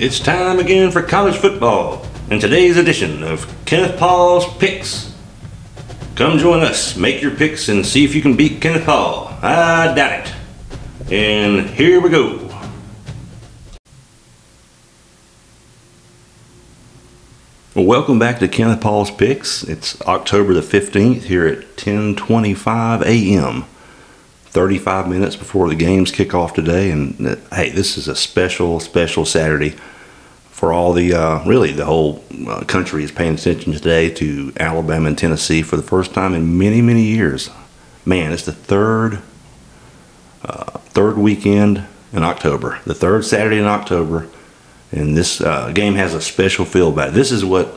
It's time again for college football and today's edition of Kenneth Paul's Picks. Come join us, make your picks, and see if you can beat Kenneth Paul. I doubt it. And here we go. Well, welcome back to Kenneth Paul's Picks. It's October the 15th here at 10:25 a.m. 35 minutes before the games kick off today. And uh, hey, this is a special, special Saturday for all the, uh, really, the whole uh, country is paying attention today to Alabama and Tennessee for the first time in many, many years. Man, it's the third, uh, third weekend in October, the third Saturday in October. And this uh, game has a special feel about it. This is what,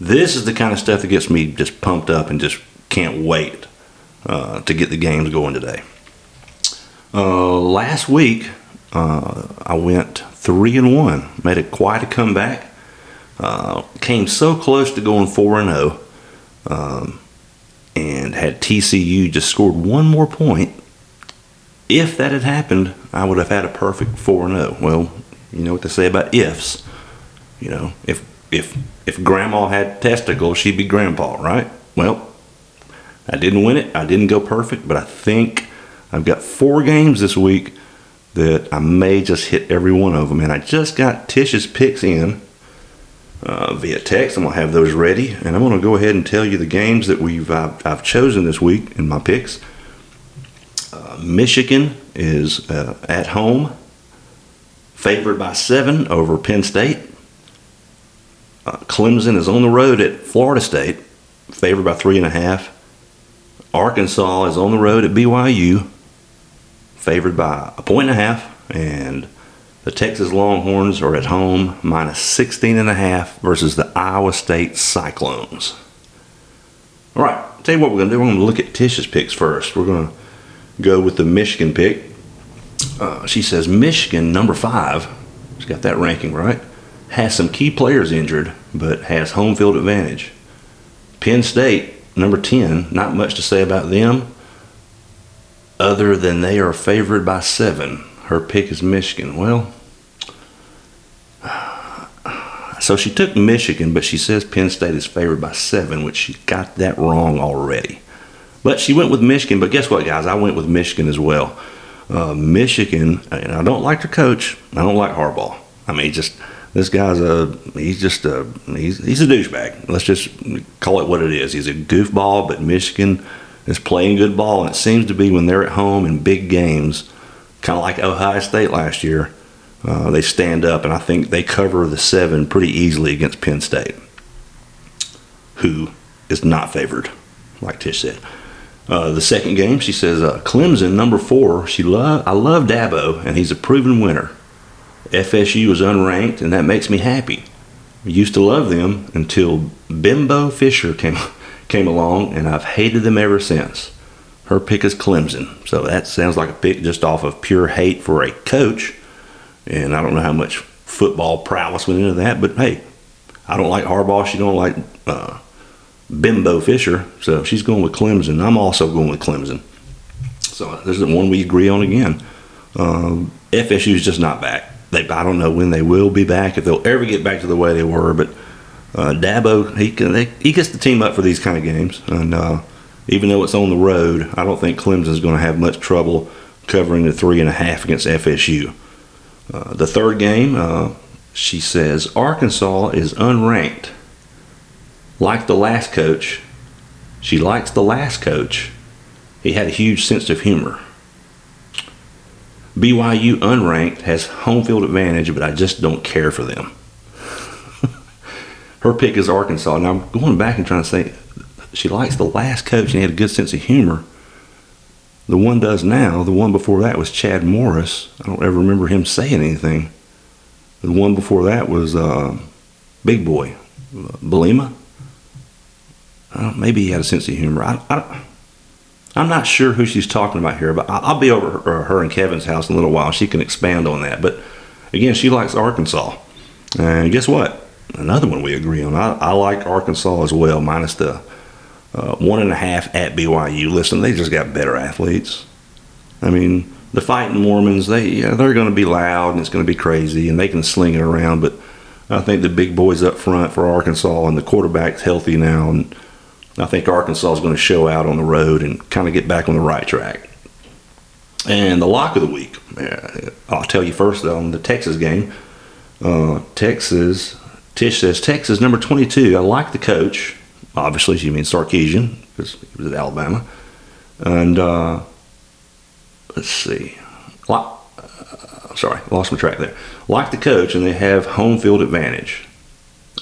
this is the kind of stuff that gets me just pumped up and just can't wait uh, to get the games going today. Uh, last week, uh, I went three and one, made it quite a comeback. Uh, came so close to going four and zero, oh, um, and had TCU just scored one more point. If that had happened, I would have had a perfect four and zero. Oh. Well, you know what they say about ifs. You know, if if if Grandma had testicles, she'd be Grandpa, right? Well, I didn't win it. I didn't go perfect, but I think I've got four games this week that I may just hit every one of them. And I just got Tish's picks in uh, via text. I'm going to have those ready. And I'm going to go ahead and tell you the games that we've I've, I've chosen this week in my picks. Uh, Michigan is uh, at home, favored by seven over Penn State. Uh, Clemson is on the road at Florida State, favored by three and a half. Arkansas is on the road at BYU, favored by a point and a half, and the Texas Longhorns are at home minus 16 and a half versus the Iowa State Cyclones. All right, I'll tell you what we're going to do. We're going to look at Tish's picks first. We're going to go with the Michigan pick. Uh, she says Michigan, number five, she's got that ranking right, has some key players injured, but has home field advantage. Penn State, number 10, not much to say about them other than they are favored by seven. Her pick is Michigan. Well, so she took Michigan, but she says Penn State is favored by seven, which she got that wrong already. But she went with Michigan. But guess what, guys? I went with Michigan as well. Uh, Michigan, and I don't like their coach. I don't like Harbaugh. I mean, just this guy's a he's just a he's he's a douchebag. Let's just call it what it is. He's a goofball. But Michigan is playing good ball, and it seems to be when they're at home in big games, kind of like Ohio State last year, uh, they stand up, and I think they cover the seven pretty easily against Penn State, who is not favored, like Tish said. Uh, the second game, she says uh, Clemson, number four. She love I love Dabo, and he's a proven winner. FSU is unranked, and that makes me happy. Used to love them until Bimbo Fisher came came along, and I've hated them ever since. Her pick is Clemson, so that sounds like a pick just off of pure hate for a coach. And I don't know how much football prowess went into that, but hey, I don't like Harbaugh. She don't like uh, Bimbo Fisher, so she's going with Clemson. I'm also going with Clemson. So there's the one we agree on again. Um, FSU is just not back. They, I don't know when they will be back, if they'll ever get back to the way they were, but uh, Dabo, he can, they, he gets the team up for these kind of games, and uh, even though it's on the road, I don't think Clemson's going to have much trouble covering the three and a half against FSU. Uh, the third game, uh, she says Arkansas is unranked. Like the last coach, she likes the last coach. He had a huge sense of humor. BYU unranked has home field advantage, but I just don't care for them her pick is Arkansas. Now I'm going back and trying to say she likes the last coach and he had a good sense of humor. The one does now. The one before that was Chad Morris. I don't ever remember him saying anything. The one before that was uh, Big Boy, uh, maybe he had a sense of humor. I, I, I'm not sure who she's talking about here, but I'll be over her, her and Kevin's house in a little while. She can expand on that. But again, she likes Arkansas. And guess what? Another one we agree on. I, I like Arkansas as well, minus the uh, one and a half at BYU. Listen, they just got better athletes. I mean, the fighting Mormons, they yeah, they're going to be loud and it's going to be crazy and they can sling it around. But I think the big boys up front for Arkansas and the quarterback's healthy now, and I think Arkansas is going to show out on the road and kind of get back on the right track. And the lock of the week, I'll tell you first on the Texas game. Uh, Texas, Tish says Texas number 22. I like the coach. Obviously, she means Sarkisian because he was at Alabama. And uh, let's see. Like, uh, sorry, lost my track there. Like the coach, and they have home field advantage.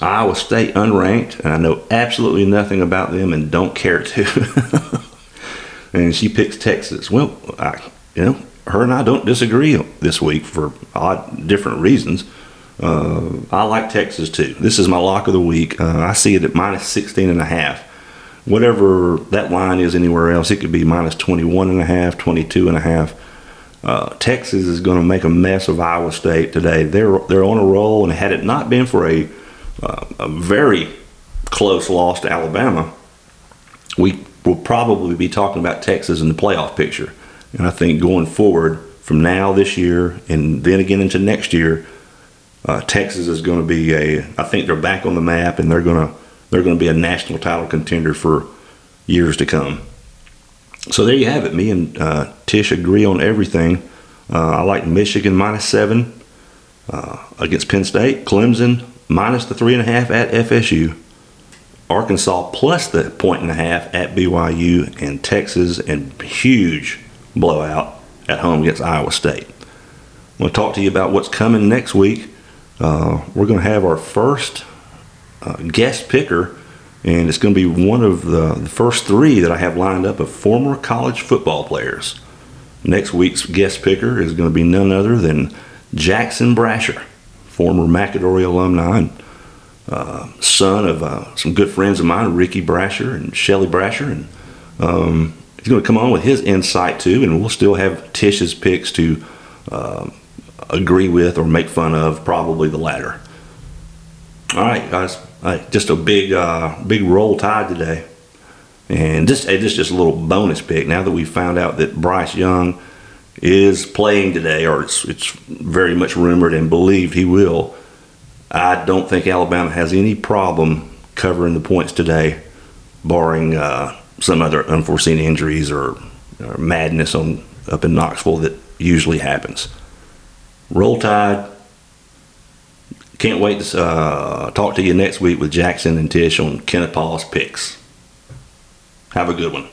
Iowa State unranked, and I know absolutely nothing about them and don't care to. and she picks Texas. Well, I, you know, her and I don't disagree this week for odd, different reasons. Uh, I like Texas too. This is my lock of the week. Uh, I see it at minus 16 and a half. Whatever that line is anywhere else, it could be minus 21 and a half, 22 and a half. Uh, Texas is going to make a mess of Iowa State today. They're they're on a roll, and had it not been for a uh, a very close loss to Alabama, we will probably be talking about Texas in the playoff picture. And I think going forward from now this year and then again into next year, uh, Texas is going to be a. I think they're back on the map, and they're going to they're going to be a national title contender for years to come. So there you have it. Me and uh, Tish agree on everything. Uh, I like Michigan minus seven uh, against Penn State. Clemson minus the three and a half at FSU. Arkansas plus the point and a half at BYU and Texas and huge blowout at home against Iowa State. I'm going to talk to you about what's coming next week. Uh, we're going to have our first uh, guest picker, and it's going to be one of the, the, first three that I have lined up of former college football players. Next week's guest picker is going to be none other than Jackson Brasher, former McAdory alumni and uh, son of uh, some good friends of mine, Ricky Brasher and Shelly Brasher, and um, he's going to come on with his insight too, and we'll still have Tish's picks to uh, agree with or make fun of, probably the latter. All right, guys, just a big, uh, big roll tide today, and just this just a little bonus pick. Now that we found out that Bryce Young is playing today, or it's it's very much rumored and believed he will. I don't think Alabama has any problem covering the points today, barring uh, some other unforeseen injuries or, or, madness on up in Knoxville that usually happens. Roll Tide. Can't wait to uh, talk to you next week with Jackson and Tish on Kenneth Paul's picks. Have a good one.